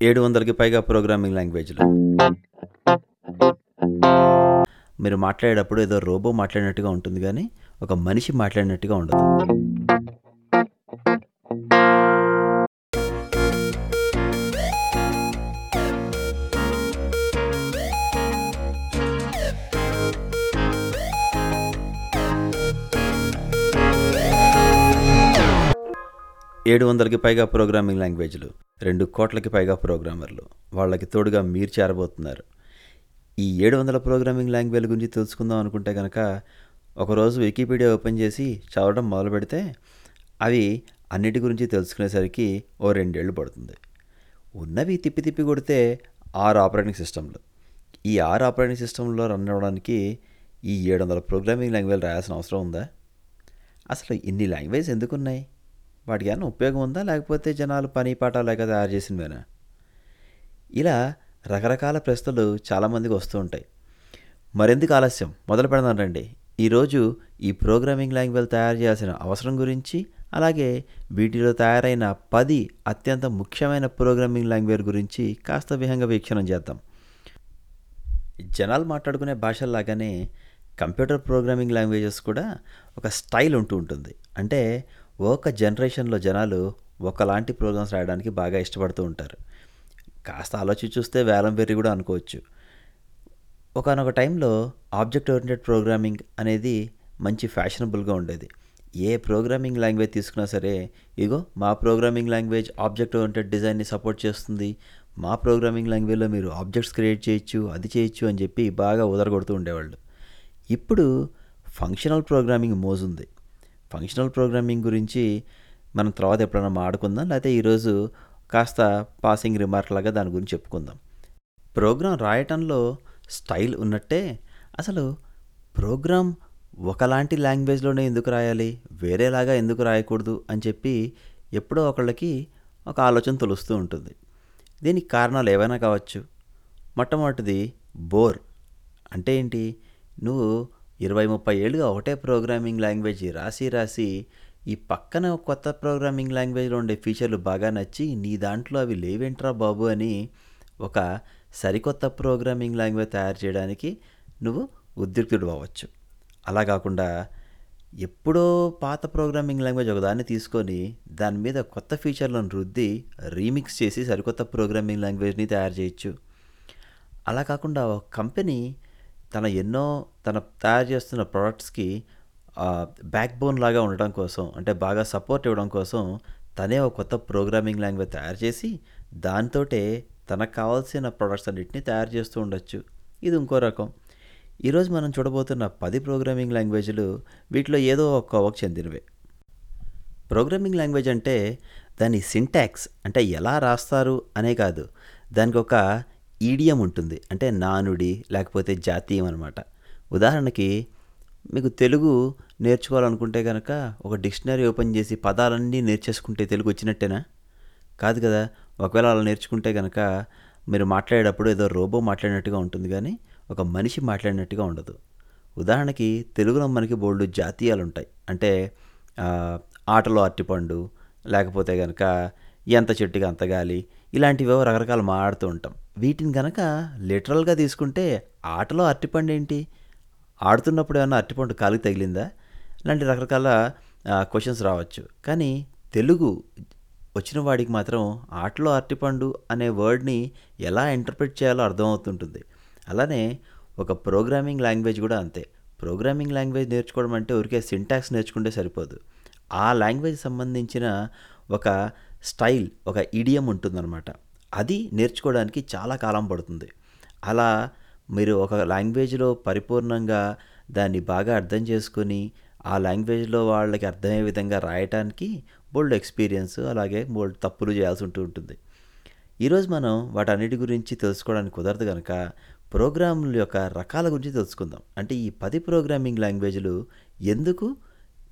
700కి పైగా ప్రోగ్రామింగ్ లాంగ్వేజ్‌లు. మీరు మాట్లాడేటప్పుడు ఏదో రోబో మాట్లాడినట్టుగా ఉంటుంది కానీ ఒక మనిషి మాట్లాడినట్టుగా ఉండదు. ఏడు వందలకి పైగా ప్రోగ్రామింగ్ లాంగ్వేజ్‌లు. రెండు కోట్లకి పైగా ప్రోగ్రామర్లు. వాళ్ళకి తోడుగా మీరు చేరబోతున్నారు. ఈ 700 ప్రోగ్రామింగ్ లాంగ్వేజ్ గురించి తెలుసుకుందాం అనుకుంటే కనుక ఒకరోజు వికీపీడియా ఓపెన్ చేసి చదవడం మొదలుపెడితే, అవి అన్నిటి గురించి తెలుసుకునేసరికి ఓ రెండేళ్ళు పడుతుంది. ఉన్నవి తిప్పి తిప్పి కొడితే ఆరు ఆపరేటింగ్ సిస్టమ్‌లు. ఈ ఆరు ఆపరేటింగ్ సిస్టంలో రన్ అవ్వడానికి ఈ 700 ప్రోగ్రామింగ్ లాంగ్వేజ్ రాయాల్సిన అవసరం ఉందా? అసలు ఇన్ని లాంగ్వేజ్ ఎందుకున్నాయి? వాటికి ఏమైనా ఉపయోగం ఉందా? లేకపోతే జనాలు పని పాట లేక తయారు చేసినవేనా? ఇలా రకరకాల ప్రశ్నలు చాలామందికి వస్తూ ఉంటాయి. మరెందుకు ఆలస్యం మొదలు పెడదాం రండి. ఈరోజు ఈ ప్రోగ్రామింగ్ లాంగ్వేజ్ తయారు చేయాల్సిన అవసరం గురించి, అలాగే వీటిలో తయారైన పది అత్యంత ముఖ్యమైన ప్రోగ్రామింగ్ లాంగ్వేజ్ గురించి కాస్త విహంగ వీక్షణం చేద్దాం. జనాలు మాట్లాడుకునే భాషల్లాగానే కంప్యూటర్ ప్రోగ్రామింగ్ లాంగ్వేజెస్ కూడా ఒక స్టైల్ ఉంటూ ఉంటుంది. అంటే ఒక జనరేషన్‌లో జనాలు ఒకలాంటి ప్రోగ్రామ్స్ రాయడానికి బాగా ఇష్టపడుతూ ఉంటారు. కాస్త ఆలోచించి చూస్తే వేలం వెర్రి కూడా అనుకోవచ్చు. ఒకానొక టైంలో ఆబ్జెక్ట్ ఓరియంటెడ్ ప్రోగ్రామింగ్ అనేది మంచి ఫ్యాషనబుల్‌గా ఉండేది. ఏ ప్రోగ్రామింగ్ లాంగ్వేజ్ తీసుకున్నా సరే, ఇగో మా ప్రోగ్రామింగ్ లాంగ్వేజ్ ఆబ్జెక్ట్ ఓరియంటెడ్ డిజైన్‌ని సపోర్ట్ చేస్తుంది. మా ప్రోగ్రామింగ్ లాంగ్వేజ్‌లో మీరు ఆబ్జెక్ట్స్ క్రియేట్ చేయొచ్చు, అది చేయొచ్చు అని చెప్పి బాగా ఉదరగొడుతూ ఉండేవాళ్ళు. ఇప్పుడు ఫంక్షనల్ ప్రోగ్రామింగ్ మోజుంది. ఫంక్షనల్ ప్రోగ్రామింగ్ గురించి మనం తర్వాత ఎప్పుడైనా ఆడుకుందాం లేకపోతే ఈరోజు కాస్త పాసింగ్ రిమార్క్ లాగా దాని గురించి చెప్పుకుందాం. ప్రోగ్రాం రాయటంలో స్టైల్ ఉన్నట్టే, అసలు ప్రోగ్రామ్ ఒకలాంటి లాంగ్వేజ్‌లోనే ఎందుకు రాయాలి? వేరేలాగా ఎందుకు రాయకూడదు? అని చెప్పి ఎప్పుడో ఒకళ్ళకి ఒక ఆలోచన తొలుస్తూ ఉంటుంది. దీనికి కారణాలు ఏవైనా కావచ్చు. మొట్టమొదటిది బోర్. అంటే ఏంటి? నువ్వు ఇరవై ముప్పై ఏళ్ళుగా ఒకటే ప్రోగ్రామింగ్ లాంగ్వేజ్ రాసి రాసి, ఈ పక్కన కొత్త ప్రోగ్రామింగ్ లాంగ్వేజ్‌లో ఉండే ఫీచర్‌లు బాగా నచ్చి, నీ దాంట్లో అవి లేవేంట్రా బాబు అని ఒక సరికొత్త ప్రోగ్రామింగ్ లాంగ్వేజ్ తయారు చేయడానికి నువ్వు ఉద్రిక్తుడు అవ్వచ్చు. అలా కాకుండా ఎప్పుడో పాత ప్రోగ్రామింగ్ లాంగ్వేజ్ ఒకదాన్ని తీసుకొని, దాని మీద కొత్త ఫీచర్‌లను రుద్ది, రీమిక్స్ చేసి సరికొత్త ప్రోగ్రామింగ్ లాంగ్వేజ్‌ని తయారు చేయొచ్చు. అలా కాకుండా ఒక కంపెనీ తన ఎన్నో తన తయారు చేస్తున్న ప్రొడక్ట్స్‌కి బ్యాక్ బోన్ లాగా ఉండడం కోసం, అంటే బాగా సపోర్ట్ ఇవ్వడం కోసం, తనే ఒక కొత్త ప్రోగ్రామింగ్ లాంగ్వేజ్ తయారు చేసి, దాంతో తనకు కావాల్సిన ప్రొడక్ట్స్ అన్నింటినీ తయారు చేస్తూ ఉండొచ్చు. ఇది ఇంకో రకం. ఈరోజు మనం చూడబోతున్న పది ప్రోగ్రామింగ్ లాంగ్వేజ్‌లు వీటిలో ఏదో ఒక కోవకు చెందినవే. ప్రోగ్రామింగ్ లాంగ్వేజ్ అంటే దాని సింటాక్స్ అంటే ఎలా రాస్తారు అనే కాదు. దానికి ఒక ఈడియం ఉంటుంది. అంటే నానుడి లేకపోతే జాతీయం అనమాట. ఉదాహరణకి మీకు తెలుగు నేర్చుకోవాలనుకుంటే కనుక ఒక డిక్షనరీ ఓపెన్ చేసి పదాలన్నీ నేర్చేసుకుంటే తెలుగు వచ్చినట్టేనా? కాదు కదా! ఒకవేళ అలా నేర్చుకుంటే కనుక మీరు మాట్లాడేటప్పుడు ఏదో రోబో మాట్లాడినట్టుగా ఉంటుంది కానీ ఒక మనిషి మాట్లాడినట్టుగా ఉండదు. ఉదాహరణకి తెలుగులో మనకి బోల్డు జాతీయాలు ఉంటాయి అంటే ఆటలో అరటిపండు, లేకపోతే కనుక ఎంత చెట్టుకి అంత గాలి, ఇలాంటివేవో రకరకాలు మాట్లాడుతూ ఉంటాం. వీటిని గనక లిటరల్‌గా తీసుకుంటే ఆటలో అరటిపండు ఏంటి ఆడుతున్నప్పుడు ఏమైనా అరటిపండు కాలుకి తగిలిందా? ఇలాంటి రకరకాల క్వశ్చన్స్ రావచ్చు. కానీ తెలుగు వచ్చిన వాడికి మాత్రం ఆటలో అరటిపండు అనే వర్డ్‌ని ఎలా ఇంటర్ప్రిట్ చేయాలో అర్థమవుతుంటుంది. అలానే ఒక ప్రోగ్రామింగ్ లాంగ్వేజ్ కూడా అంతే. ప్రోగ్రామింగ్ లాంగ్వేజ్ నేర్చుకోవడం అంటే ఊరికే సింటాక్స్ నేర్చుకుంటే సరిపోదు. ఆ లాంగ్వేజ్ సంబంధించిన ఒక స్టైల్, ఒక ఈడియం ఉంటుందన్నమాట అది నేర్చుకోవడానికి చాలా కాలం పడుతుంది. అలా మీరు ఒక లాంగ్వేజ్‌లో పరిపూర్ణంగా దాన్ని బాగా అర్థం చేసుకొని, ఆ లాంగ్వేజ్‌లో వాళ్ళకి అర్థమయ్యే విధంగా రాయటానికి బోల్డ్ ఎక్స్‌పీరియన్స్, అలాగే బోల్డ్ తప్పులు చేయాల్సి ఉంటూ ఉంటుంది. ఈరోజు మనం వాటన్నిటి గురించి తెలుసుకోవడానికి కుదరదు కనుక ప్రోగ్రాముల యొక్క రకాల గురించి తెలుసుకుందాం. అంటే ఈ పది ప్రోగ్రామింగ్ లాంగ్వేజ్‌లు ఎందుకు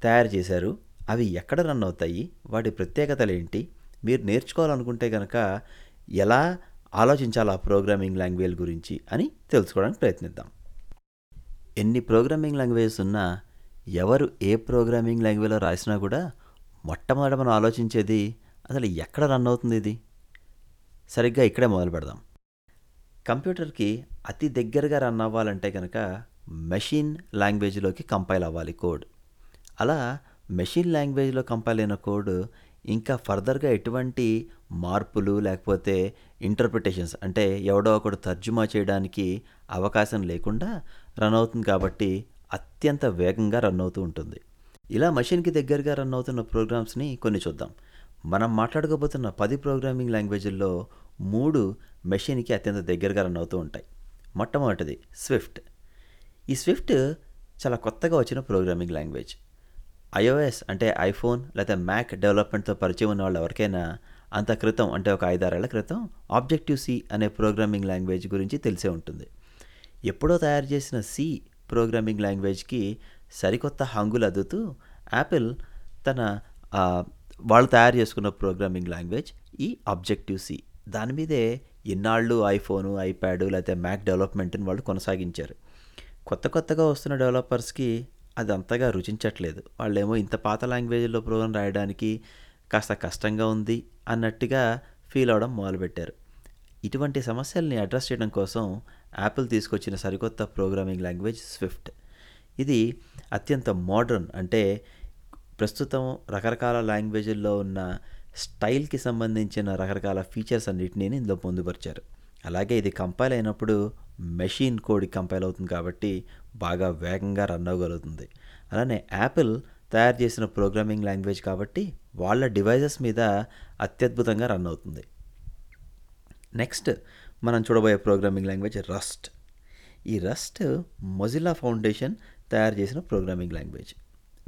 తయారు చేశారు? అవి ఎక్కడ రన్ అవుతాయి? వాటి ప్రత్యేకతలు ఏంటి మీరు నేర్చుకోవాలనుకుంటే కనుక ఎలా ఆలోచించాలి ఆ ప్రోగ్రామింగ్ లాంగ్వేజ్ గురించి అని తెలుసుకోవడానికి ప్రయత్నిద్దాం. ఎన్ని ప్రోగ్రామింగ్ లాంగ్వేజెస్ ఉన్నా, ఎవరు ఏ ప్రోగ్రామింగ్ లాంగ్వేజ్‌లో రాసినా కూడా మొట్టమొదట మనం ఆలోచించేది అసలు ఎక్కడ రన్ అవుతుంది ఇది? సరిగ్గా ఇక్కడే మొదలు పెడదాం కంప్యూటర్కి అతి దగ్గరగా రన్ అవ్వాలంటే కనుక మెషిన్ లాంగ్వేజ్లోకి కంపైల్ అవ్వాలి కోడ్ అలా మెషిన్ లాంగ్వేజ్లో కంపైల్ అయిన కోడ్ ఇంకా ఫర్దర్గా ఎటువంటి మార్పులు లేకపోతే ఇంటర్ప్రిటేషన్స్ అంటే ఎవడో ఒకడు తర్జుమా చేయడానికి అవకాశం లేకుండా రన్ అవుతుంది కాబట్టి అత్యంత వేగంగా రన్ అవుతూ ఉంటుంది. ఇలా మషిన్కి దగ్గరగా రన్ అవుతున్న ప్రోగ్రామ్స్ని కొన్ని చూద్దాం. మనం మాట్లాడుకోబోతున్న పది ప్రోగ్రామింగ్ లాంగ్వేజ్ల్లో మూడు మెషిన్కి అత్యంత దగ్గరగా రన్ అవుతూ ఉంటాయి. మొట్టమొదటిది స్విఫ్ట్. ఈ స్విఫ్ట్ చాలా కొత్తగా వచ్చిన ప్రోగ్రామింగ్ లాంగ్వేజ్. ఐఓఎస్ అంటే ఐఫోన్ లేదా మ్యాక్ డెవలప్మెంట్తో పరిచయం ఉన్న వాళ్ళు ఎవరికైనా అంత క్రితం అంటే ఒక ఐదారేళ్ళ క్రితం ఆబ్జెక్టివ్ సి అనే ప్రోగ్రామింగ్ లాంగ్వేజ్ గురించి తెలిసే ఉంటుంది. ఎప్పుడో తయారు చేసిన సి ప్రోగ్రామింగ్ లాంగ్వేజ్కి సరికొత్త హంగులు అద్దుతూ యాపిల్ తన వాళ్ళు తయారు చేసుకున్న ప్రోగ్రామింగ్ లాంగ్వేజ్ ఈ ఆబ్జెక్టివ్ సి. దాని మీదే ఇన్నాళ్ళు ఐఫోను ఐప్యాడ్ లేకపోతే మ్యాక్ డెవలప్మెంట్ని వాళ్ళు కొనసాగించారు. కొత్త కొత్తగా వస్తున్న డెవలపర్స్కి అది అంతగా రుచించట్లేదు. వాళ్ళేమో ఇంత పాత లాంగ్వేజ్లో ప్రోగ్రామ్ రాయడానికి కాస్త కష్టంగా ఉంది అన్నట్టుగా ఫీల్ అవడం మొదలుపెట్టారు. ఇటువంటి సమస్యల్ని అడ్రస్ చేయడం కోసం యాపిల్ తీసుకొచ్చిన సరికొత్త ప్రోగ్రామింగ్ లాంగ్వేజ్ స్విఫ్ట్ ఇది అత్యంత మోడర్న్ అంటే ప్రస్తుతం రకరకాల లాంగ్వేజ్ల్లో ఉన్న స్టైల్కి సంబంధించిన రకరకాల ఫీచర్స్ అన్నిటినీ ఇందులో పొందుపరిచారు. అలాగే ఇది కంపైల్ అయినప్పుడు మెషిన్ కోడ్ కంపైల్ అవుతుంది కాబట్టి బాగా వేగంగా రన్ అవ్వగలుగుతుంది. అలానే యాపిల్ తయారు చేసిన ప్రోగ్రామింగ్ లాంగ్వేజ్ కాబట్టి వాళ్ళ డివైజెస్ మీద అత్యద్భుతంగా రన్ అవుతుంది. నెక్స్ట్ మనం చూడబోయే ప్రోగ్రామింగ్ లాంగ్వేజ్ రస్ట్. ఈ రస్ట్ మొజిల్లా ఫౌండేషన్ తయారు చేసిన ప్రోగ్రామింగ్ లాంగ్వేజ్.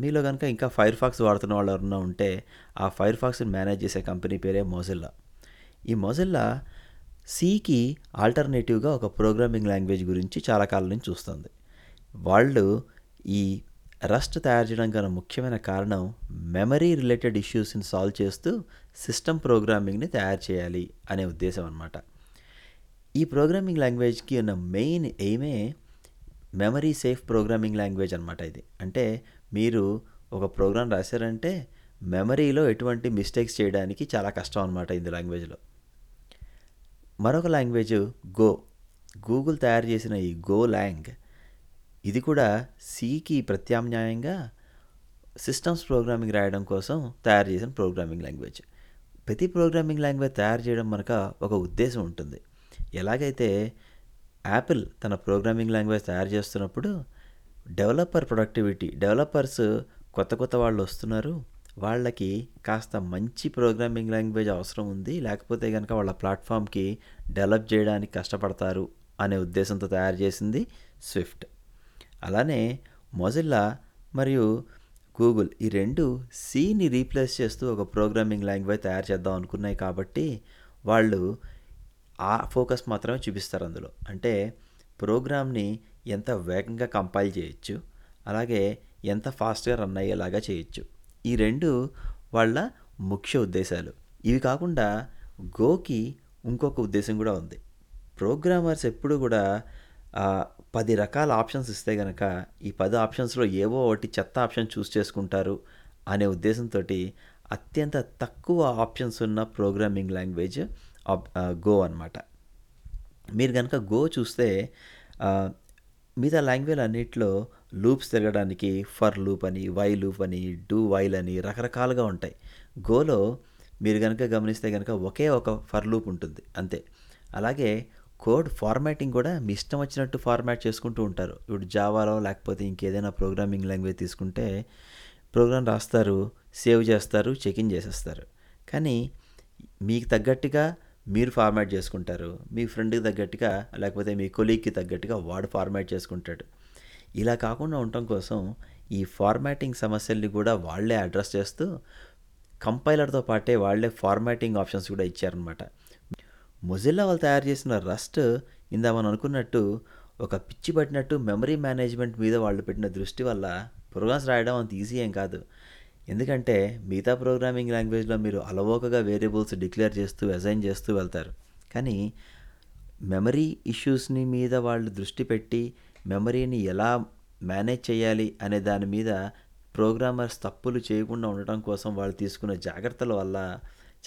మీలో కనుక ఇంకా ఫైర్ ఫాక్స్ వాడుతున్న వాళ్ళు ఎవరన్నా ఉంటే ఆ ఫైర్ ఫాక్స్ని మేనేజ్ చేసే కంపెనీ పేరే మొజిల్లా. ఈ మొజిల్లా సికి ఆల్టర్నేటివ్గా ఒక ప్రోగ్రామింగ్ లాంగ్వేజ్ గురించి చాలా కాలం నుంచి చూస్తుంది. వాళ్ళు ఈ రస్ట్ తయారు చేయడం గల ముఖ్యమైన కారణం మెమరీ రిలేటెడ్ ఇష్యూస్ని సాల్వ్ చేస్తూ సిస్టమ్ ప్రోగ్రామింగ్ని తయారు చేయాలి అనే ఉద్దేశం అన్నమాట. ఈ ప్రోగ్రామింగ్ లాంగ్వేజ్కి ఉన్న మెయిన్ ఎయిమే మెమరీ సేఫ్ ప్రోగ్రామింగ్ లాంగ్వేజ్ అనమాట ఇది. అంటే మీరు ఒక ప్రోగ్రామ్ రాశారంటే మెమరీలో ఎటువంటి మిస్టేక్స్ చేయడానికి చాలా కష్టం అనమాట ఇది లాంగ్వేజ్లో. మరొక లాంగ్వేజ్ గో. గూగుల్ తయారు చేసిన ఈ గో లాంగ్ ఇది కూడా సికి ప్రత్యామ్నాయంగా సిస్టమ్స్ ప్రోగ్రామింగ్ రాయడం కోసం తయారు చేసిన ప్రోగ్రామింగ్ లాంగ్వేజ్. ప్రతి ప్రోగ్రామింగ్ లాంగ్వేజ్ తయారు చేయడం మనక ఒక ఉద్దేశం ఉంటుంది. ఎలాగైతే యాపిల్ తన ప్రోగ్రామింగ్ లాంగ్వేజ్ తయారు చేస్తున్నప్పుడు డెవలపర్ ప్రొడక్టివిటీ డెవలపర్స్ కొత్త కొత్త వాళ్ళు వస్తున్నారు వాళ్ళకి కాస్త మంచి ప్రోగ్రామింగ్ లాంగ్వేజ్ అవసరం ఉంది లేకపోతే కనుక వాళ్ళ ప్లాట్ఫామ్కి డెవలప్ చేయడానికి కష్టపడతారు అనే ఉద్దేశంతో తయారు చేసింది స్విఫ్ట్ అలానే మొజిల్లా మరియు గూగుల్ ఈ రెండు సిని రీప్లేస్ చేస్తూ ఒక ప్రోగ్రామింగ్ లాంగ్వేజ్ తయారు చేద్దాం అనుకున్నాయి కాబట్టి వాళ్ళు ఆ ఫోకస్ మాత్రమే చూపిస్తారు అందులో. అంటే ప్రోగ్రామ్ని ఎంత వేగంగా కంపైల్ చేయొచ్చు అలాగే ఎంత ఫాస్ట్గా రన్ అయ్యేలాగా చేయొచ్చు. ఈ రెండు వాళ్ళ ముఖ్య ఉద్దేశాలు. ఇవి కాకుండా గోకి ఇంకొక ఉద్దేశం కూడా ఉంది. ప్రోగ్రామర్స్ ఎప్పుడు కూడా పది రకాల ఆప్షన్స్ ఇస్తే కనుక ఈ పది ఆప్షన్స్లో ఏవో ఒకటి చెత్త ఆప్షన్ చూస్ చేసుకుంటారు అనే ఉద్దేశంతో అత్యంత తక్కువ ఆప్షన్స్ ఉన్న ప్రోగ్రామింగ్ లాంగ్వేజ్ గో అన్నమాట. మీరు కనుక గో చూస్తే మిగతా లాంగ్వేజ్ అన్నిటిలో లూప్స్ తిరగడానికి ఫర్ లూప్ అని వై లూప్ అని డూ వైల్ అని రకరకాలుగా ఉంటాయి. గోలో మీరు కనుక గమనిస్తే కనుక ఒకే ఒక ఫర్ లూప్ ఉంటుంది అంతే. అలాగే కోడ్ ఫార్మాటింగ్ కూడా మీ ఇష్టం వచ్చినట్టు ఫార్మాట్ చేసుకుంటూ ఉంటారు. ఇప్పుడు జావాలో లేకపోతే ఇంకేదైనా ప్రోగ్రామింగ్ లాంగ్వేజ్ తీసుకుంటే ప్రోగ్రామ్ రాస్తారు సేవ్ చేస్తారు చెక్ ఇన్ చేసేస్తారు. కానీ మీకు తగ్గట్టుగా మీరు ఫార్మాట్ చేసుకుంటారు మీ ఫ్రెండ్కి తగ్గట్టుగా లేకపోతే మీ కొలీగ్కి తగ్గట్టుగా వాడు ఫార్మాట్ చేసుకుంటాడు. ఇలా కాకుండా ఉండటం కోసం ఈ ఫార్మాటింగ్ సమస్యల్ని కూడా వాళ్ళే అడ్రస్ చేస్తూ కంపైలర్తో పాటే వాళ్ళే ఫార్మాటింగ్ ఆప్షన్స్ కూడా ఇచ్చారనమాట మొజిల్లా వాళ్ళు తయారు చేసిన రస్ట్ ఇందా మనం అనుకున్నట్టు ఒక పిచ్చి పట్టినట్టు మెమరీ మేనేజ్మెంట్ మీద వాళ్ళు పెట్టిన దృష్టి వల్ల ప్రోగ్రామ్స్ రాయడం అంత ఈజీ ఏం కాదు. ఎందుకంటే మిగతా ప్రోగ్రామింగ్ లాంగ్వేజ్లో మీరు అలవోకగా వేరియబుల్స్ డిక్లేర్ చేస్తూ అసైన్ చేస్తూ వెళ్తారు. కానీ మెమరీ ఇష్యూస్ని మీద వాళ్ళు దృష్టి పెట్టి మెమరీని ఎలా మేనేజ్ చేయాలి అనే దాని మీద ప్రోగ్రామర్స్ తప్పులు చేయకుండా ఉండటం కోసం వాళ్ళు తీసుకున్న జాగ్రత్తల వల్ల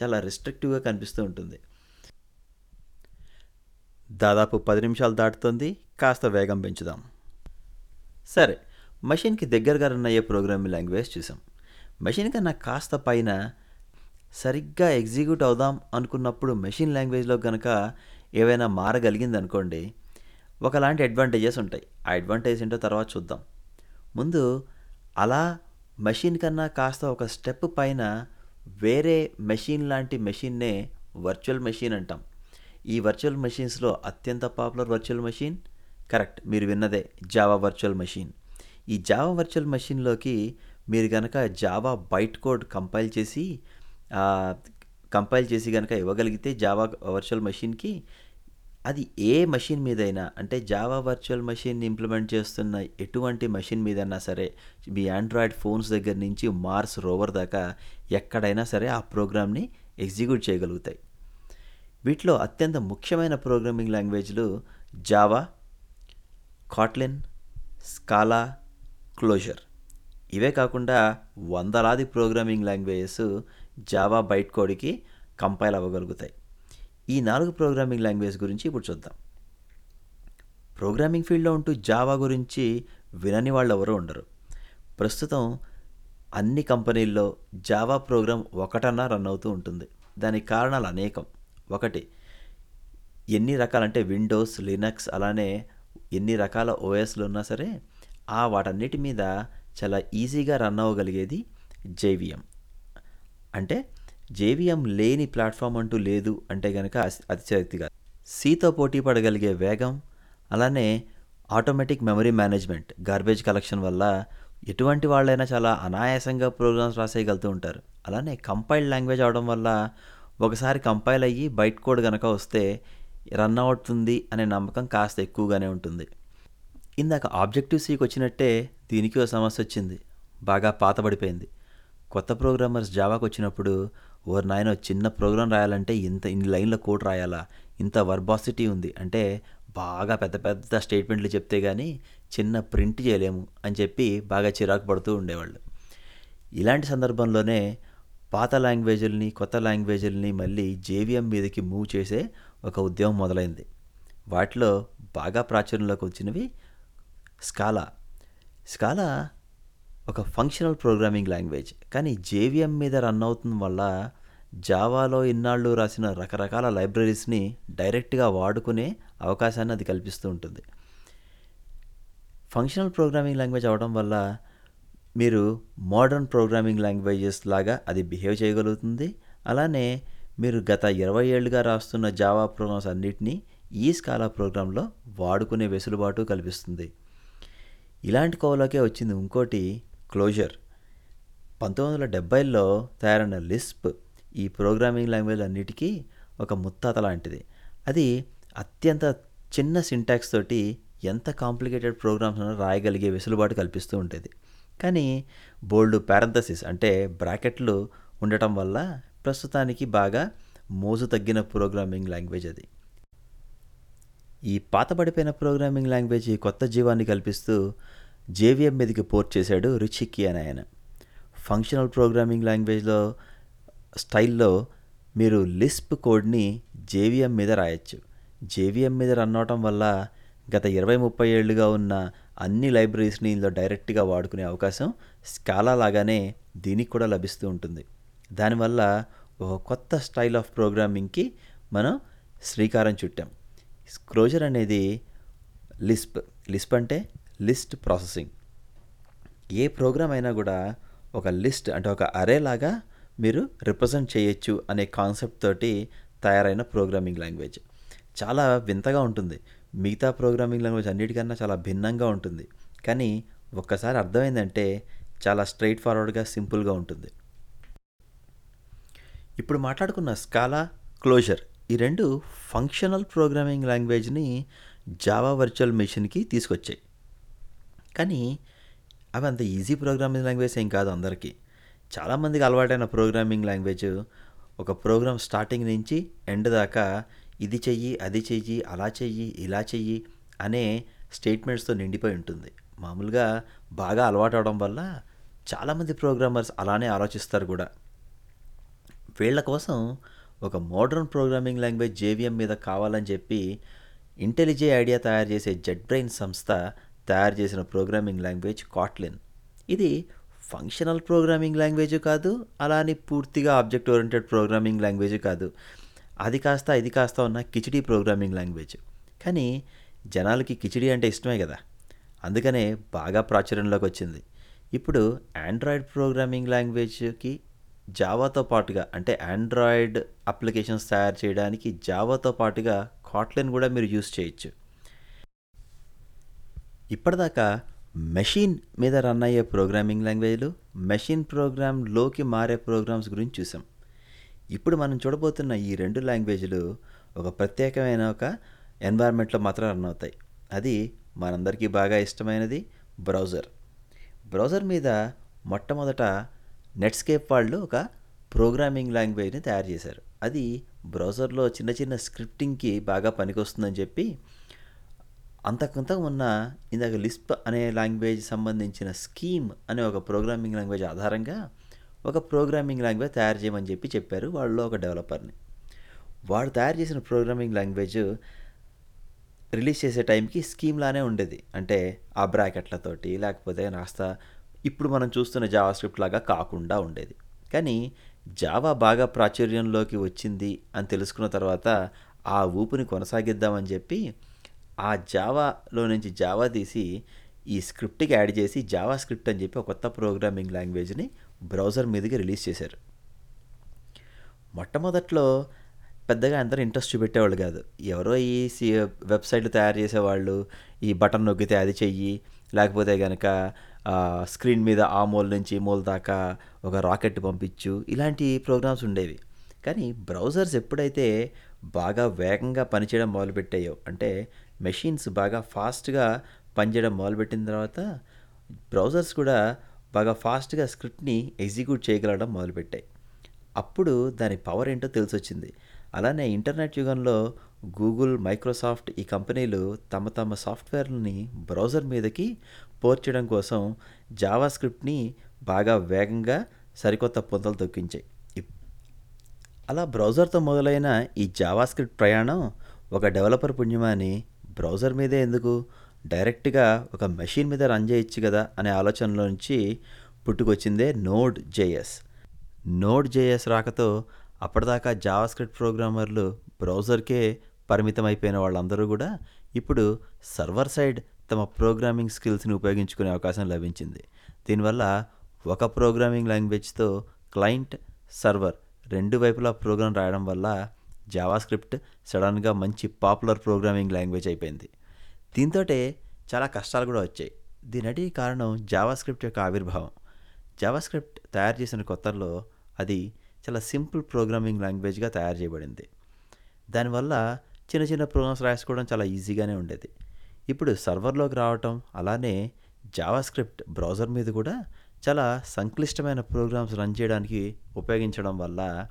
చాలా రిస్ట్రిక్టివ్గా కనిపిస్తూ ఉంటుంది. దాదాపు పది నిమిషాలు దాటుతుంది. కాస్త వేగం పెంచుదాం. సరే మషిన్కి దగ్గరగా రన్ అయ్యే ప్రోగ్రామింగ్ లాంగ్వేజ్ చూసాం. మెషిన్ కన్నా కాస్త పైన సరిగ్గా ఎగ్జిక్యూట్ అవుదాం అనుకున్నప్పుడు మెషిన్ లాంగ్వేజ్లో కనుక ఏవైనా మారగలిగింది అనుకోండి ఒకలాంటి అడ్వాంటేజెస్ ఉంటాయి. ఆ అడ్వాంటేజ్ ఏంటో తర్వాత చూద్దాం. ముందు అలా మెషిన్ కన్నా కాస్త ఒక స్టెప్ పైన వేరే మెషిన్ లాంటి మెషిన్నే వర్చువల్ మెషిన్ అంటాం. ఈ వర్చువల్ మెషిన్స్లో అత్యంత పాపులర్ వర్చువల్ మెషిన్ కరెక్ట్ మీరు విన్నదే జావా వర్చువల్ మెషిన్ ఈ జావా వర్చువల్ మెషిన్లోకి మీరు కనుక జావా బైట్ కోడ్ కంపైల్ చేసి కంపైల్ చేసి కనుక ఇవ్వగలిగితే జావా వర్చువల్ మెషిన్కి అది ఏ మెషిన్ మీదైనా అంటే జావా వర్చువల్ మెషిన్ ఇంప్లిమెంట్ చేస్తున్న ఎటువంటి మెషిన్ మీదైనా సరే మీ ఆండ్రాయిడ్ ఫోన్స్ దగ్గర నుంచి మార్స్ రోవర్ దాకా ఎక్కడైనా సరే ఆ ప్రోగ్రామ్ని ఎగ్జిక్యూట్ చేయగలుగుతాయి. వీటిలో అత్యంత ముఖ్యమైన ప్రోగ్రామింగ్ లాంగ్వేజ్లు జావా కాట్లిన్ స్కాలా క్లోజర్ ఇవే కాకుండా వందలాది ప్రోగ్రామింగ్ లాంగ్వేజెస్ జావా బైట్ కోడ్కి కంపైల్ అవ్వగలుగుతాయి. ఈ నాలుగు ప్రోగ్రామింగ్ లాంగ్వేజ్ గురించి ఇప్పుడు చూద్దాం. ప్రోగ్రామింగ్ ఫీల్డ్లో ఉంటూ జావా గురించి వినని వాళ్ళు ఎవరూ ఉండరు. ప్రస్తుతం అన్ని కంపెనీల్లో జావా ప్రోగ్రామ్ ఒకటన్నా రన్ అవుతూ ఉంటుంది. దానికి కారణాలు అనేకం. ఒకటి ఎన్ని రకాలంటే విండోస్ లినక్స్ అలానే ఎన్ని రకాల ఓఎస్లు ఉన్నా సరే ఆ వాటన్నిటి మీద చాలా ఈజీగా రన్ అవ్వగలిగేది జేవిఎం. అంటే జేవిఎం లేని ప్లాట్ఫామ్ అంటూ లేదు అంటే కనుక అతిశక్తి కాదు. సీతో పోటీ పడగలిగే వేగం అలానే automatic memory management garbage collection వల్ల ఎటువంటి వాళ్ళైనా చాలా అనాయాసంగా ప్రోగ్రామ్స్ రాసేయగలుగుతూ ఉంటారు. అలానే కంపైల్డ్ లాంగ్వేజ్ అవడం వల్ల ఒకసారి కంపైల్ అయ్యి బయట కోడ్ కనుక వస్తే రన్ అవుతుంది అనే నమ్మకం కాస్త ఎక్కువగానే ఉంటుంది. ఇందాక ఆబ్జెక్టివ్ సీకి వచ్చినట్టే దీనికి ఒక సమస్య వచ్చింది. బాగా పాతబడిపోయింది. కొత్త ప్రోగ్రామర్స్ జావాకు వచ్చినప్పుడు ఓర్ నాయన చిన్న ప్రోగ్రామ్ రాయాలంటే ఇంత ఇన్ని లైన్ల కోడ్ రాయాలా? ఇంత వర్బాసిటీ ఉంది. అంటే బాగా పెద్ద పెద్ద స్టేట్మెంట్లు చెప్తే కానీ చిన్న ప్రింట్ చేయలేము అని చెప్పి బాగా చిరాకు పడుతూ ఉండేవాళ్ళు. ఇలాంటి సందర్భంలోనే పాత లాంగ్వేజ్ని కొత్త లాంగ్వేజ్ని మళ్ళీ జేవిఎం మీదకి మూవ్ చేసే ఒక ఉద్యమం మొదలైంది. వాటిలో బాగా ప్రాచుర్యంలోకి వచ్చినవి స్కాలా. స్కాలా ఒక ఫంక్షనల్ ప్రోగ్రామింగ్ లాంగ్వేజ్ కానీ జేవిఎం మీద రన్ అవుతుంది వల్ల జావాలో ఇన్నాళ్ళు రాసిన రకరకాల లైబ్రరీస్ని డైరెక్ట్గా వాడుకునే అవకాశాన్ని అది కల్పిస్తూ ఉంటుంది. ఫంక్షనల్ ప్రోగ్రామింగ్ లాంగ్వేజ్ అవడం వల్ల మీరు మోడర్న్ ప్రోగ్రామింగ్ లాంగ్వేజెస్ లాగా అది బిహేవ్ చేయగలుగుతుంది. అలానే మీరు గత ఇరవై ఏళ్ళుగా రాస్తున్న జావా ప్రోగ్రామ్స్ అన్నిటినీ ఈ స్కాలా ప్రోగ్రాంలో వాడుకునే వెసులుబాటు కల్పిస్తుంది. ఇలాంటి కోవలోకే వచ్చింది. ఇంకోటి క్లోజర్. పంతొమ్మిది వందల డెబ్బైలో తయారైన లిస్ప్ ఈ ప్రోగ్రామింగ్ లాంగ్వేజ్ అన్నిటికీ ఒక ముత్తాత లాంటిది. అది అత్యంత చిన్న సింటాక్స్ తోటి ఎంత కాంప్లికేటెడ్ ప్రోగ్రామ్స్ రాయగలిగే వెసులుబాటు కల్పిస్తూ ఉంటుంది కానీ బోల్డ్ పారంథసిస్ అంటే బ్రాకెట్లు ఉండటం వల్ల ప్రస్తుతానికి బాగా మోజు తగ్గిన ప్రోగ్రామింగ్ లాంగ్వేజ్ అది. ఈ పాతబడిపోయిన ప్రోగ్రామింగ్ లాంగ్వేజ్ కొత్త జీవాన్ని కల్పిస్తూ జేవిఎం మీదకి పోర్ట్ చేశాడు రుచికి అని ఆయన. ఫంక్షనల్ ప్రోగ్రామింగ్ లాంగ్వేజ్లో స్టైల్లో మీరు లిస్ప్ కోడ్ని జేవిఎం మీద రాయొచ్చు. జేవిఎం మీద రన్ అవటం వల్ల గత ఇరవై ముప్పై ఏళ్ళుగా ఉన్న అన్ని లైబ్రరీస్ని ఇందులో డైరెక్ట్గా వాడుకునే అవకాశం స్కాలా లాగానే దీనికి కూడా లభిస్తూ ఉంటుంది. దానివల్ల ఒక కొత్త స్టైల్ ఆఫ్ ప్రోగ్రామింగ్కి మనం శ్రీకారం చుట్టాం. స్క్రోజర్ అనేది లిస్ప్ లిస్ప్ అంటే లిస్ట్ ప్రాసెసింగ్. ఏ ప్రోగ్రామ్ అయినా కూడా ఒక లిస్ట్ అంటే ఒక అరే లాగా మీరు రిప్రజెంట్ చేయొచ్చు అనే కాన్సెప్ట్ తోటి తయారైన ప్రోగ్రామింగ్ లాంగ్వేజ్. చాలా వింతగా ఉంటుంది. మిగతా ప్రోగ్రామింగ్ లాంగ్వేజ్ అన్నిటికన్నా చాలా భిన్నంగా ఉంటుంది. కానీ ఒక్కసారి అర్థమైందంటే చాలా స్ట్రైట్ ఫార్వర్డ్గా సింపుల్గా ఉంటుంది. ఇప్పుడు మాట్లాడుకున్న స్కాలా క్లోజర్ ఈ రెండు ఫంక్షనల్ ప్రోగ్రామింగ్ లాంగ్వేజ్ని జావా వర్చువల్ మెషిన్కి తీసుకొచ్చాయి. కానీ అవి అంత ఈజీ ప్రోగ్రామింగ్ లాంగ్వేజ్ ఏం కాదు అందరికీ. చాలామందికి అలవాటైన ప్రోగ్రామింగ్ లాంగ్వేజ్ ఒక ప్రోగ్రామ్ స్టార్టింగ్ నుంచి ఎండ్ దాకా ఇది చెయ్యి అది చెయ్యి అలా చెయ్యి ఇలా చెయ్యి అనే స్టేట్మెంట్స్తో నిండిపోయి ఉంటుంది. మామూలుగా బాగా అలవాటు అవడం వల్ల చాలామంది ప్రోగ్రామర్స్ అలానే ఆలోచిస్తారు కూడా. వీళ్ళ కోసం ఒక మోడర్న్ ప్రోగ్రామింగ్ లాంగ్వేజ్ జేవిఎం మీద కావాలని చెప్పి ఇంటెలిజే ఐడియా తయారు చేసే జెడ్ బ్రెయిన్ సంస్థ తయారు చేసిన ప్రోగ్రామింగ్ లాంగ్వేజ్ కాట్లిన్ ఇది ఫంక్షనల్ ప్రోగ్రామింగ్ లాంగ్వేజ్ కాదు అలా అని పూర్తిగా ఆబ్జెక్ట్ ఓరియంటెడ్ ప్రోగ్రామింగ్ లాంగ్వేజ్ కాదు. అది కాస్త ఇది కాస్త ఉన్న కిచిడి ప్రోగ్రామింగ్ లాంగ్వేజ్ కానీ జనాలకి కిచిడి అంటే ఇష్టమే కదా. అందుకనే బాగా ప్రాచుర్యంలోకి వచ్చింది. ఇప్పుడు ఆండ్రాయిడ్ ప్రోగ్రామింగ్ లాంగ్వేజ్కి జావాతో పాటుగా అంటే ఆండ్రాయిడ్ అప్లికేషన్స్ తయారు చేయడానికి జావాతో పాటుగా కాట్లెన్ కూడా మీరు యూస్ చేయొచ్చు. ఇప్పటిదాకా మెషిన్ మీద రన్ అయ్యే ప్రోగ్రామింగ్ లాంగ్వేజ్లు మెషిన్ ప్రోగ్రామ్లోకి మారే ప్రోగ్రామ్స్ గురించి చూసాం ఇప్పుడు మనం చూడబోతున్న ఈ రెండు లాంగ్వేజ్లు ఒక ప్రత్యేకమైన ఒక ఎన్వైర్న్మెంట్లో మాత్రం రన్ అవుతాయి. అది మనందరికీ బాగా ఇష్టమైనది బ్రౌజర్. బ్రౌజర్ మీద మొట్టమొదట నెట్స్కేప్ వాళ్ళు ఒక ప్రోగ్రామింగ్ లాంగ్వేజ్ని తయారు చేశారు. అది బ్రౌజర్లో చిన్న చిన్న స్క్రిప్టింగ్కి బాగా పనికొస్తుందని చెప్పి అంతకంతకు ఉన్న ఇందాక లిస్ప్ అనే లాంగ్వేజ్ సంబంధించిన స్కీమ్ అనే ఒక ప్రోగ్రామింగ్ లాంగ్వేజ్ ఆధారంగా ఒక ప్రోగ్రామింగ్ లాంగ్వేజ్ తయారు చేయమని చెప్పి చెప్పారు వాళ్ళు ఒక డెవలపర్ని. వాడు తయారు చేసిన ప్రోగ్రామింగ్ లాంగ్వేజ్ రిలీజ్ చేసే టైంకి స్కీమ్ లానే ఉండేది. అంటే ఆ బ్రాకెట్లతోటి లేకపోతే నాస్తా ఇప్పుడు మనం చూస్తున్న జావా స్క్రిప్ట్ లాగా కాకుండా ఉండేది. కానీ జావా బాగా ప్రాచుర్యంలోకి వచ్చింది అని తెలుసుకున్న తర్వాత ఆ ఊపుని కొనసాగిద్దామని చెప్పి ఆ జావాలో నుంచి జావా తీసి ఈ స్క్రిప్ట్కి యాడ్ చేసి జావా స్క్రిప్ట్ అని చెప్పి ఒక కొత్త ప్రోగ్రామింగ్ లాంగ్వేజ్ని బ్రౌజర్ మీదకి రిలీజ్ చేశారు. మొట్టమొదట్లో పెద్దగా అందరూ ఇంట్రెస్ట్ చూపెట్టేవాళ్ళు కాదు. ఎవరో ఈ సి వెబ్సైట్లు తయారు చేసేవాళ్ళు ఈ బటన్ నొక్కితే అది చెయ్యి లేకపోతే కనుక స్క్రీన్ మీద ఆ మూల నుంచి ఈ మూల దాకా ఒక రాకెట్ పంపించు ఇలాంటి ప్రోగ్రామ్స్ ఉండేవి. కానీ బ్రౌజర్స్ ఎప్పుడైతే బాగా వేగంగా పనిచేయడం మొదలుపెట్టాయో అంటే మెషిన్స్ బాగా ఫాస్ట్గా పనిచేయడం మొదలుపెట్టిన తర్వాత బ్రౌజర్స్ కూడా బాగా ఫాస్ట్గా స్క్రిప్ట్ని ఎగ్జిక్యూట్ చేయగలడం మొదలుపెట్టాయి. అప్పుడు దాని పవర్ ఏంటో తెలిసొచ్చింది. అలానే ఇంటర్నెట్ యుగంలో గూగుల్ మైక్రోసాఫ్ట్ ఈ కంపెనీలు తమ తమ సాఫ్ట్వేర్ని బ్రౌజర్ మీదకి పోర్చడం కోసం జావా స్క్రిప్ట్ని బాగా వేగంగా సరికొత్త పొంతలు తొక్కించాయి అలా బ్రౌజర్తో మొదలైన ఈ జావా స్క్రిప్ట్ ప్రయాణం ఒక డెవలపర్ పుణ్యమాని బ్రౌజర్ మీదే ఎందుకు? డైరెక్ట్గా ఒక మెషిన్ మీద రన్ చేయొచ్చు కదా అనే ఆలోచనలో నుంచి పుట్టుకొచ్చిందే నోడ్ జేఎస్ నోడ్ జేఎస్ రాకతో అప్పటిదాకా జావాస్క్రిప్ట్ ప్రోగ్రామర్లు బ్రౌజర్కే పరిమితం అయిపోయిన వాళ్ళందరూ కూడా ఇప్పుడు సర్వర్ సైడ్ తమ ప్రోగ్రామింగ్ స్కిల్స్ని ఉపయోగించుకునే అవకాశం లభించింది. దీనివల్ల ఒక ప్రోగ్రామింగ్ లాంగ్వేజ్తో క్లయింట్ సర్వర్ రెండు వైపులా ప్రోగ్రామ్ రాయడం వల్ల జావా స్క్రిప్ట్ సడన్గా మంచి పాపులర్ ప్రోగ్రామింగ్ లాంగ్వేజ్ అయిపోయింది. దీంతో చాలా కష్టాలు కూడా వచ్చాయి. దీనటి కారణం జావా స్క్రిప్ట్ యొక్క ఆవిర్భావం. జావా స్క్రిప్ట్ తయారు చేసిన కొత్తల్లో అది చాలా సింపుల్ ప్రోగ్రామింగ్ లాంగ్వేజ్గా తయారు చేయబడింది. దానివల్ల చిన్న చిన్న ప్రోగ్రామ్స్ రాసుకోవడం చాలా ఈజీగానే ఉండేది. ఇప్పుడు సర్వర్లోకి రావటం అలానే జావా స్క్రిప్ట్ బ్రౌజర్ మీద కూడా చాలా సంక్లిష్టమైన ప్రోగ్రామ్స్ రన్ చేయడానికి ఉపయోగించడం వల్ల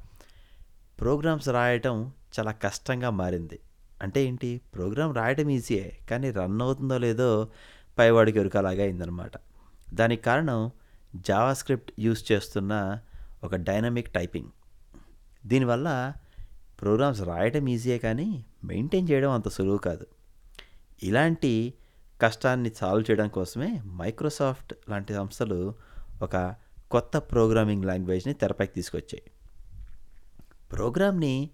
ప్రోగ్రామ్స్ రాయటం చాలా కష్టంగా మారింది. అంటే ఏంటి? ప్రోగ్రామ్ రాయడం ఈజీయే కానీ రన్ అవుతుందో లేదో పైవాడికి ఉరకలాగా అయిందనమాట దానికి కారణం జావా స్క్రిప్ట్ యూస్ చేస్తున్న ఒక డైనమిక్ టైపింగ్. దీనివల్ల ప్రోగ్రామ్స్ రాయడం ఈజీయే కానీ మెయింటైన్ చేయడం అంత సులువు కాదు. ఇలాంటి కష్టాన్ని సాల్వ్ చేయడం కోసమే మైక్రోసాఫ్ట్ లాంటి సంస్థలు ఒక కొత్త ప్రోగ్రామింగ్ లాంగ్వేజ్ని తెరపైకి తీసుకొచ్చాయి. ప్రోగ్రామ్ని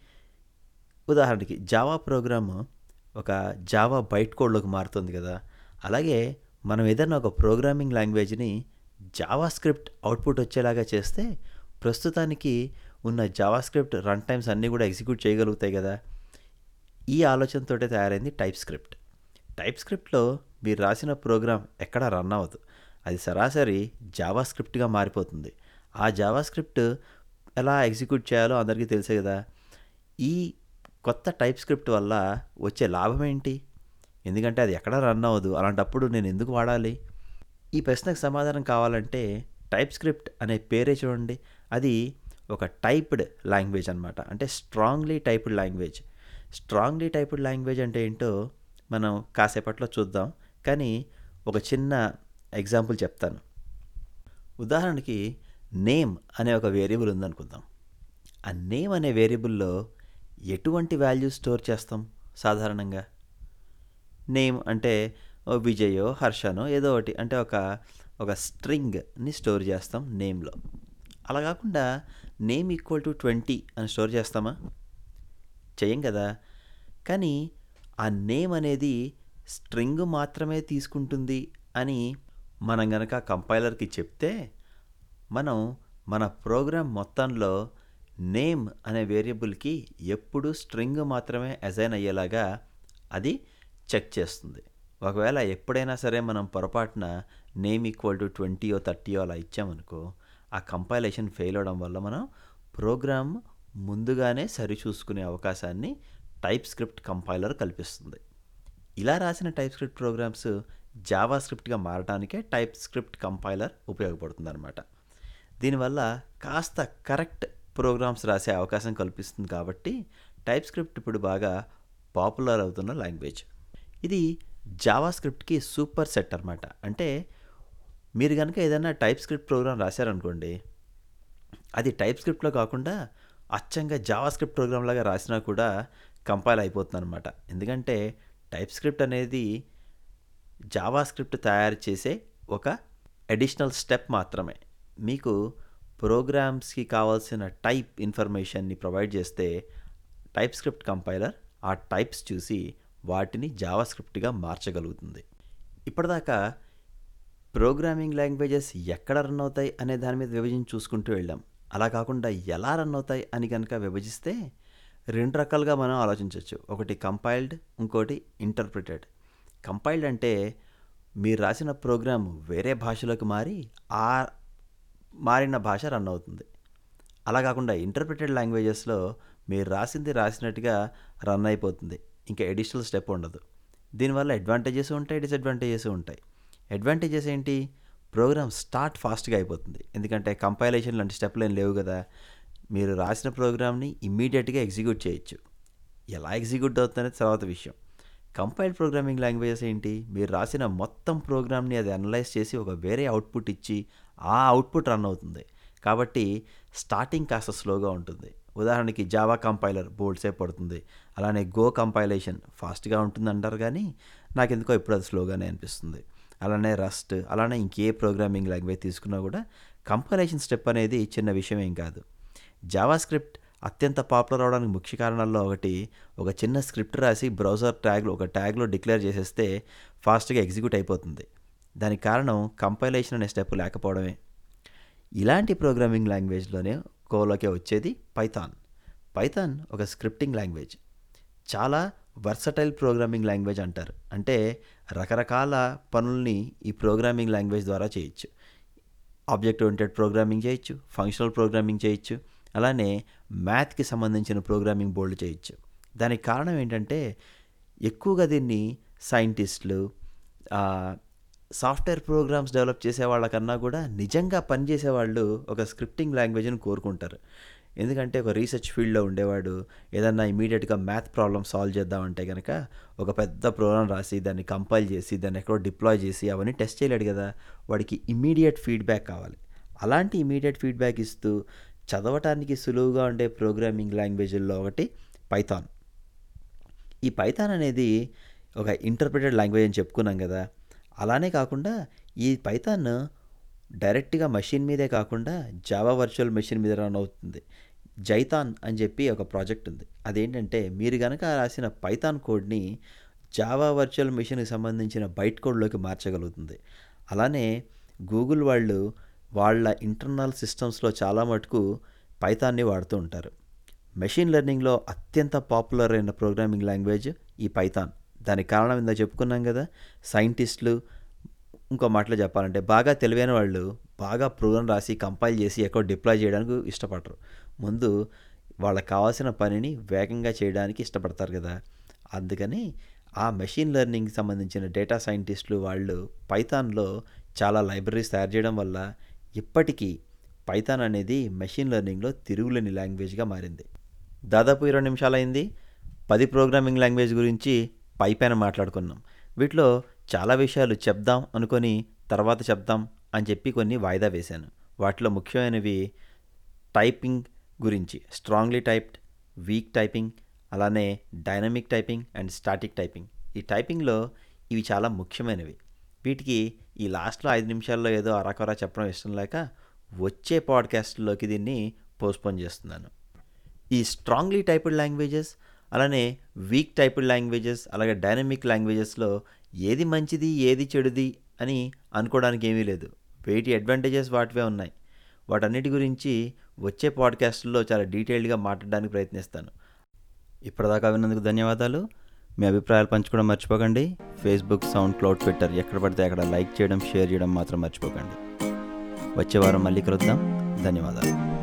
ఉదాహరణకి జావా ప్రోగ్రాము ఒక జావా బైట్ కోడ్లోకి మారుతుంది కదా. అలాగే మనం ఏదైనా ఒక ప్రోగ్రామింగ్ లాంగ్వేజ్ని జావా స్క్రిప్ట్ అవుట్పుట్ వచ్చేలాగా చేస్తే ప్రస్తుతానికి ఉన్న జావా స్క్రిప్ట్ రన్ టైమ్స్ అన్నీ కూడా ఎగ్జిక్యూట్ చేయగలుగుతాయి కదా. ఈ ఆలోచనతో తయారైంది టైప్ స్క్రిప్ట్ టైప్ స్క్రిప్ట్లో మీరు రాసిన ప్రోగ్రామ్ ఎక్కడ రన్ అవ్వదు. అది సరాసరి జావా స్క్రిప్ట్గా మారిపోతుంది. ఆ జావా స్క్రిప్ట్ ఎలా ఎగ్జిక్యూట్ చేయాలో అందరికీ తెలుసే కదా. ఈ కొత్త టైప్ స్క్రిప్ట్ వల్ల వచ్చే లాభం ఏంటి? ఎందుకంటే అది ఎక్కడ రన్ అవ్వదు. అలాంటప్పుడు నేను ఎందుకు వాడాలి? ఈ ప్రశ్నకు సమాధానం కావాలంటే టైప్ స్క్రిప్ట్ అనే పేరే చూడండి. అది ఒక టైప్డ్ లాంగ్వేజ్ అనమాట అంటే strongly typed language. Strongly typed language అంటే ఏంటో మనం కాసేపట్లో చూద్దాం. కానీ ఒక చిన్న ఎగ్జాంపుల్ చెప్తాను. ఉదాహరణకి నేమ్ అనే ఒక వేరియబుల్ ఉందనుకుందాం. ఆ నేమ్ అనే వేరియబుల్లో ఎటువంటి వాల్యూ స్టోర్ చేస్తాం సాధారణంగా? నేమ్ అంటే ఓ విజయో హర్షనో ఏదో ఒకటి అంటే ఒక ఒక స్ట్రింగ్ని స్టోర్ చేస్తాం నేమ్లో. అలా కాకుండా నేమ్ ఈక్వల్ టు ట్వంటీ అని స్టోర్ చేస్తామా? చేయం కదా. కానీ ఆ నేమ్ అనేది స్ట్రింగ్ మాత్రమే తీసుకుంటుంది అని మనం గనక కంపైలర్కి చెప్తే మనం మన ప్రోగ్రామ్ మొత్తంలో నేమ్ అనే వేరియబుల్కి ఎప్పుడు స్ట్రింగ్ మాత్రమే అజైన్ అయ్యేలాగా అది చెక్ చేస్తుంది. ఒకవేళ ఎప్పుడైనా సరే మనం పొరపాటున నేమ్ ఈక్వల్ టు ట్వంటీయో థర్టీయో అలా ఇచ్చామనుకో ఆ కంపైలేషన్ ఫెయిల్ అవడం వల్ల మనం ప్రోగ్రామ్ ముందుగానే సరిచూసుకునే అవకాశాన్ని టైప్ స్క్రిప్ట్ కంపైలర్ కల్పిస్తుంది. ఇలా రాసిన టైప్ స్క్రిప్ట్ ప్రోగ్రామ్స్ జావా స్క్రిప్ట్గా మారడానికే టైప్ స్క్రిప్ట్ కంపైలర్ ఉపయోగపడుతుంది అనమాట దీనివల్ల కాస్త కరెక్ట్ ప్రోగ్రామ్స్ రాసే అవకాశం కల్పిస్తుంది కాబట్టి టైప్ స్క్రిప్ట్ ఇప్పుడు బాగా పాపులర్ అవుతున్న లాంగ్వేజ్. ఇది జావా స్క్రిప్ట్కి సూపర్ సెట్ అనమాట అంటే మీరు కనుక ఏదైనా టైప్ స్క్రిప్ట్ ప్రోగ్రామ్ రాశారనుకోండి అది టైప్ స్క్రిప్ట్లో కాకుండా అచ్చంగా జావా స్క్రిప్ట్ ప్రోగ్రామ్ లాగా రాసినా కూడా కంపైల్ అయిపోతుంది అనమాట ఎందుకంటే టైప్ స్క్రిప్ట్ అనేది జావా స్క్రిప్ట్ తయారు చేసే ఒక అడిషనల్ స్టెప్ మాత్రమే. మీకు ప్రోగ్రామ్స్కి కావాల్సిన టైప్ ఇన్ఫర్మేషన్ని ప్రొవైడ్ చేస్తే టైప్ స్క్రిప్ట్ కంపైలర్ ఆ టైప్స్ చూసి వాటిని జావా స్క్రిప్ట్గా మార్చగలుగుతుంది. ఇప్పటిదాకా ప్రోగ్రామింగ్ లాంగ్వేజెస్ ఎక్కడ రన్ అవుతాయి అనే దాని మీద విభజించి చూసుకుంటూ వెళ్ళాం. అలా కాకుండా ఎలా రన్ అవుతాయి అని కనుక విభజిస్తే రెండు రకాలుగా మనం ఆలోచించవచ్చు ఒకటి కంపైల్డ్ ఇంకోటి ఇంటర్ప్రిటెడ్. కంపైల్డ్ అంటే మీరు రాసిన ప్రోగ్రామ్ వేరే భాషలోకి మారి ఆ మారిన భాష రన్ అవుతుంది. అలా కాకుండా ఇంటర్ప్రిటెడ్ లాంగ్వేజెస్లో మీరు రాసింది రాసినట్టుగా రన్ అయిపోతుంది. ఇంకా ఎడిషనల్ స్టెప్ ఉండదు. దీనివల్ల అడ్వాంటేజెస్ ఉంటాయి డిసడ్వాంటేజెస్ ఉంటాయి. అడ్వాంటేజెస్ ఏంటి? ప్రోగ్రామ్ స్టార్ట్ ఫాస్ట్గా అయిపోతుంది. ఎందుకంటే కంపైలేషన్ లాంటి స్టెప్లు ఏం లేవు కదా. మీరు రాసిన ప్రోగ్రామ్ని ఇమ్మీడియట్గా ఎగ్జిక్యూట్ చేయొచ్చు. ఎలా ఎగ్జిక్యూట్ అవుతుందనేది తర్వాత విషయం. కంపైల్డ్ ప్రోగ్రామింగ్ లాంగ్వేజెస్ ఏంటి? మీరు రాసిన మొత్తం ప్రోగ్రామ్ని అది అనలైజ్ చేసి ఒక వేరే అవుట్పుట్ ఇచ్చి ఆ అవుట్పుట్ రన్ అవుతుంది. కాబట్టి స్టార్టింగ్ కాస్త స్లోగా ఉంటుంది. ఉదాహరణకి జావా కంపైలర్ బోల్డ్ సేపు పడుతుంది. అలానే గో కంపైలేషన్ ఫాస్ట్గా ఉంటుంది అంటారు కానీ నాకు ఎందుకో ఇప్పుడు అది స్లోగానే అనిపిస్తుంది. అలానే రస్ట్ అలానే ఇంకే ప్రోగ్రామింగ్ లాంగ్వేజ్ తీసుకున్నా కూడా కంపైలేషన్ స్టెప్ అనేది చిన్న విషయం ఏం కాదు. జావా స్క్రిప్ట్ అత్యంత పాపులర్ అవడానికి ముఖ్య కారణాల్లో ఒకటి ఒక చిన్న స్క్రిప్ట్ రాసి బ్రౌజర్ ట్యాగ్లో ఒక ట్యాగ్లో డిక్లేర్ చేసేస్తే ఫాస్ట్గా ఎగ్జిక్యూట్ అయిపోతుంది. దానికి కారణం కంపైలేషన్ అనే స్టెప్ లేకపోవడమే. ఇలాంటి ప్రోగ్రామింగ్ లాంగ్వేజ్లోనే కోలోకే వచ్చేది పైథాన్ పైథాన్ ఒక స్క్రిప్టింగ్ లాంగ్వేజ్ చాలా వర్సటైల్ ప్రోగ్రామింగ్ లాంగ్వేజ్ అంటారు. అంటే రకరకాల పనుల్ని ఈ ప్రోగ్రామింగ్ లాంగ్వేజ్ ద్వారా చేయొచ్చు. ఆబ్జెక్ట్ ఓరియంటెడ్ ప్రోగ్రామింగ్ చేయొచ్చు ఫంక్షనల్ ప్రోగ్రామింగ్ చేయొచ్చు అలానే మ్యాథ్కి సంబంధించిన ప్రోగ్రామింగ్ బోర్డు చేయొచ్చు. దానికి కారణం ఏంటంటే ఎక్కువగా దీన్ని సైంటిస్టులు సాఫ్ట్వేర్ ప్రోగ్రామ్స్ డెవలప్ చేసే వాళ్ళకన్నా కూడా నిజంగా పనిచేసే వాళ్ళు ఒక స్క్రిప్టింగ్ లాంగ్వేజ్ని కోరుకుంటారు. ఎందుకంటే ఒక రీసెర్చ్ ఫీల్డ్లో ఉండేవాడు ఏదన్నా ఇమీడియట్గా మ్యాథ్ ప్రాబ్లమ్ సాల్వ్ చేద్దామంటే కనుక ఒక పెద్ద ప్రోగ్రామ్ రాసి దాన్ని కంపైల్ చేసి దాన్ని ఎక్కడో డిప్లాయ్ చేసి అవన్నీ టెస్ట్ చేయలేడు కదా వాడికి ఇమీడియట్ ఫీడ్బ్యాక్ కావాలి. అలాంటి ఇమీడియట్ ఫీడ్బ్యాక్ ఇస్తూ చదవటానికి సులువుగా ఉండే ప్రోగ్రామింగ్ లాంగ్వేజ్ల్లో ఒకటి పైథాన్. ఈ పైథాన్ అనేది ఒక ఇంటర్ప్రిటెడ్ లాంగ్వేజ్ అని చెప్పుకున్నాం కదా అలానే కాకుండా ఈ పైథాన్ డైరెక్ట్గా మెషిన్ మీదే కాకుండా జావా వర్చువల్ మెషిన్ మీద రన్ అవుతుంది. జైతాన్ అని చెప్పి ఒక ప్రాజెక్ట్ ఉంది. అదేంటంటే మీరు కనుక రాసిన పైథాన్ కోడ్ని జావా వర్చువల్ మెషిన్కి సంబంధించిన బైట్ కోడ్లోకి మార్చగలుగుతుంది. అలానే గూగుల్ వాళ్ళు వాళ్ళ ఇంటర్నల్ సిస్టమ్స్లో చాలా మటుకు పైథాన్ని వాడుతూ ఉంటారు. మెషిన్ లెర్నింగ్లో అత్యంత పాపులర్ అయిన ప్రోగ్రామింగ్ లాంగ్వేజ్ ఈ పైథాన్ దానికి కారణం ఇందా చెప్పుకున్నాం కదా సైంటిస్టులు ఇంకో మాటలో చెప్పాలంటే బాగా తెలివైన వాళ్ళు బాగా ప్రోగ్రాం రాసి కంపైల్ చేసి ఎక్కడ డిప్లాయ్ చేయడానికి ఇష్టపడరు. ముందు వాళ్ళకి కావాల్సిన పనిని వేగంగా చేయడానికి ఇష్టపడతారు కదా. అందుకని ఆ మెషిన్ లెర్నింగ్కి సంబంధించిన డేటా సైంటిస్టులు వాళ్ళు పైథాన్లో చాలా లైబ్రరీస్ తయారు చేయడం వల్ల ఇప్పటికీ పైథాన్ అనేది మెషిన్ లెర్నింగ్లో తిరుగులేని లాంగ్వేజ్గా మారింది. దాదాపు ఇరవై నిమిషాలు అయింది పది ప్రోగ్రామింగ్ లాంగ్వేజ్ గురించి పైపైన మాట్లాడుకున్నాం. వీటిలో చాలా విషయాలు చెప్దాం అనుకొని తర్వాత చెప్దాం అని చెప్పి కొన్ని వాయిదా వేశాను. వాటిలో ముఖ్యమైనవి టైపింగ్ గురించి. స్ట్రాంగ్లీ టైప్డ్ వీక్ టైపింగ్ అలానే dynamic typing and static typing. ఈ టైపింగ్లో ఇవి చాలా ముఖ్యమైనవి. వీటికి ఈ లాస్ట్లో ఐదు నిమిషాల్లో ఏదో అరాకొరా చెప్పడం ఇష్టం లేక వచ్చే పాడ్కాస్ట్లోకి దీన్ని పోస్ట్పోన్ చేస్తున్నాను. ఈ స్ట్రాంగ్లీ టైప్డ్ లాంగ్వేజెస్ అలానే వీక్ టైప్డ్ లాంగ్వేజెస్ అలాగే డైనమిక్ లాంగ్వేజెస్లో ఏది మంచిది ఏది చెడుది అని అనుకోవడానికి ఏమీ లేదు. వేటి అడ్వాంటేజెస్ వాటివే ఉన్నాయి. వాటన్నిటి గురించి వచ్చే పాడ్కాస్ట్లో చాలా డీటెయిల్డ్గా మాట్లాడడానికి ప్రయత్నిస్తాను. ఇప్పటిదాకా విన్నందుకు ధన్యవాదాలు. మీ అభిప్రాయాలు పంచుకోవడం మర్చిపోకండి. ఫేస్బుక్ సౌండ్ క్లౌడ్ ట్విట్టర్ ఎక్కడ పడితే అక్కడ లైక్ చేయడం షేర్ చేయడం మాత్రం మర్చిపోకండి. వచ్చే వారం మళ్ళీ కలుద్దాం. ధన్యవాదాలు.